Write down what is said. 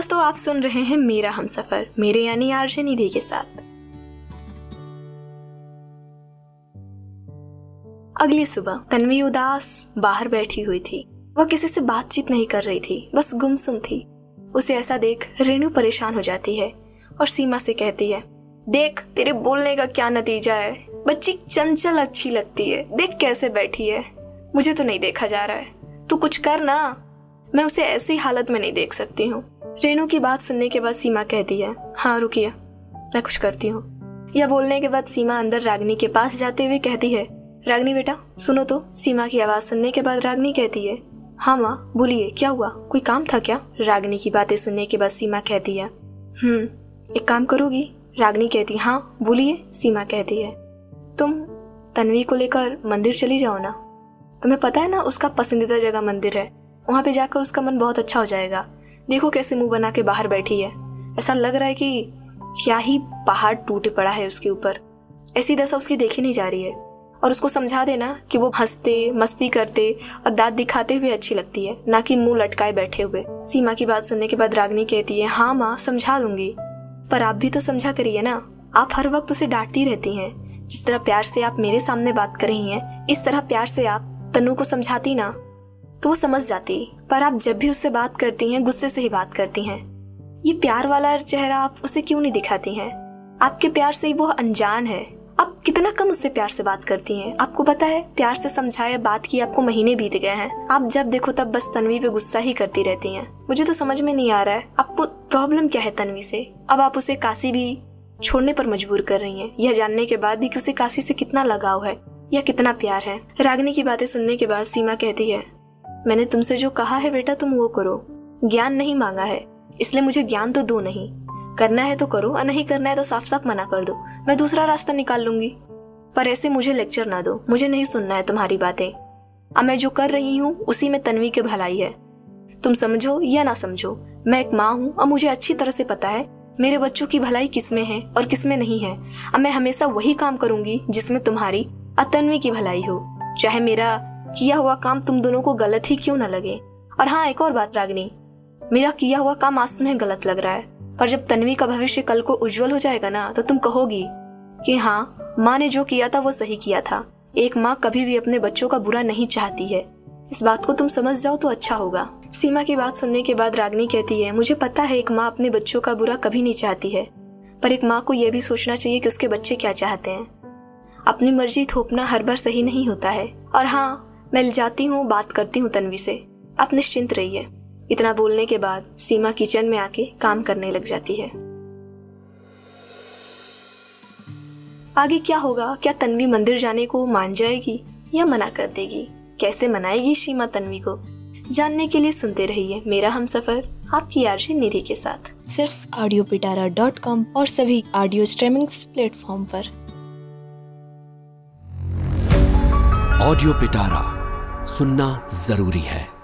दोस्तों, आप सुन रहे हैं मेरा हम सफ़र, मेरे यानी आरजे निधि के साथ। अगली सुबह, तन्वी उदास बाहर बैठी हुई थी। वह किसी से बातचीत नहीं कर रही थी, बस गुमसुम थी। उसे ऐसा देख रेणु परेशान हो जाती है और सीमा से कहती है, देख, तेरे बोलने का क्या नतीजा है? बच्ची चंचल अच्छी लगती है। देख कैसे बैठी है। मुझे तो नहीं देखा जा रहा है। तू कुछ कर ना। मैं उसे ऐसी हालत में नहीं देख सकती हूँ। रेणु की बात सुनने के बाद सीमा कहती है हाँ रुकिए, मैं कुछ करती हूँ। यह बोलने के बाद सीमा अंदर रागनी के पास जाते हुए कहती है, रागनी बेटा, सुनो तो सीमा की आवाज़ सुनने के बाद रागनी कहती है हाँ माँ, बोलिए, क्या हुआ? कोई काम था क्या? रागनी की बातें सुनने के बाद सीमा कहती है हम्म एक काम करोगी? रागनी कहती, है हाँ बोलिए, सीमा कहती है, तुम तन्वी को लेकर मंदिर चली जाओ ना। तुम्हें पता है ना, उसका पसंदीदा जगह मंदिर है। वहाँ पे जाकर उसका मन बहुत अच्छा हो जाएगा। देखो कैसे मुँह बना के बाहर बैठी है। ऐसा लग रहा है कि क्या ही पहाड़ टूट पड़ा है उसके ऊपर। ऐसी दशा उसकी देखी नहीं जा रही है। और उसको समझा देना कि वो हँसते, मस्ती करते और दांत दिखाते हुए अच्छी लगती है, ना कि मुँह लटकाए बैठे हुए। सीमा की बात सुनने के बाद रागनी कहती है हाँ माँ, समझा दूँगी। पर आप भी तो समझा करिए ना, आप हर वक्त उसे डांटती रहती हैं। जिस तरह प्यार से आप मेरे सामने बात कर रही हैं, इस तरह प्यार से आप तनु को समझाती ना। तो वो समझ जाती, पर आप जब भी उससे बात करती हैं, गुस्से से ही बात करती हैं। ये प्यार वाला चेहरा आप उसे क्यों नहीं दिखाती हैं? आपके प्यार से ही वो अनजान है। आप कितना कम उससे प्यार से बात करती हैं? आपको पता है, प्यार से समझाया बात की आपको महीने बीत गए हैं। आप जब देखो तब बस तन्वी पे गुस्सा ही करती रहती हैं। मुझे तो समझ में नहीं आ रहा है, आपको प्रॉब्लम क्या है तन्वी से? अब आप उसे काशी भी छोड़ने पर मजबूर कर रही हैं। यह जानने के बाद भी कि उसे काशी से कितना लगाव है या कितना प्यार है। रागनी की बातें सुनने के बाद सीमा कहती है मैंने तुमसे जो कहा है बेटा तुम वो करो। ज्ञान नहीं मांगा है, इसलिए मुझे ज्ञान तो दो नहीं। करना है तो करो, और नहीं करना है तो साफ़ साफ़ मना कर दो। मैं दूसरा रास्ता निकाल लूँगी। पर ऐसे मुझे लेक्चर ना दो, मुझे नहीं सुनना है तुम्हारी बातें। अब मैं जो कर रही हूँ, उसी में तन्वी की भलाई है। तुम समझो या ना समझो, मैं एक माँ हूँ, और मुझे अच्छी तरह से पता है, मेरे बच्चों की भलाई किसमें है और किसमें नहीं है। अब मैं हमेशा वही काम करूँगी, जिसमें तुम्हारी अतन्वी की भलाई हो, चाहे मेरा किया हुआ काम तुम दोनों को गलत ही क्यों न लगे? और हाँ एक और बात रागनी। मेरा किया हुआ काम आज तुम्हें गलत लग रहा है। पर जब तन्वी का भविष्य कल को उज्जवल हो जाएगा ना तो तुम कहोगी कि हाँ माँ ने जो किया था वो सही किया था। एक माँ कभी भी अपने बच्चों का बुरा नहीं चाहती है। इस बात को तुम समझ जाओ तो अच्छा होगा। सीमा की बात सुनने के बाद रागनी कहती है, मुझे पता है एक माँ अपने बच्चों का बुरा कभी नहीं चाहती है। पर एक माँ को यह भी सोचना चाहिए कि उसके बच्चे क्या चाहते हैं। अपनी मर्ज़ी थोपना हर बार सही नहीं होता है। और हाँ मैं जाती हूँ बात करती हूँ तन्वी से। आप निश्चिंत रहिए। इतना बोलने के बाद सीमा किचन में आके काम करने लग जाती है। आगे क्या होगा? क्या तन्वी मंदिर जाने को मान जाएगी या मना कर देगी? कैसे मनाएगी सीमा तन्वी को? जानने के लिए सुनते रहिए मेरा हम सफ़र आपकी आरजे निधि के साथ। सिर्फ़ ऑडियो पिटारा डॉट कॉम और सभी ऑडियो स्ट्रीमिंग प्लेटफॉर्म पर। ऑडियो पिटारा सुनना ज़रूरी है।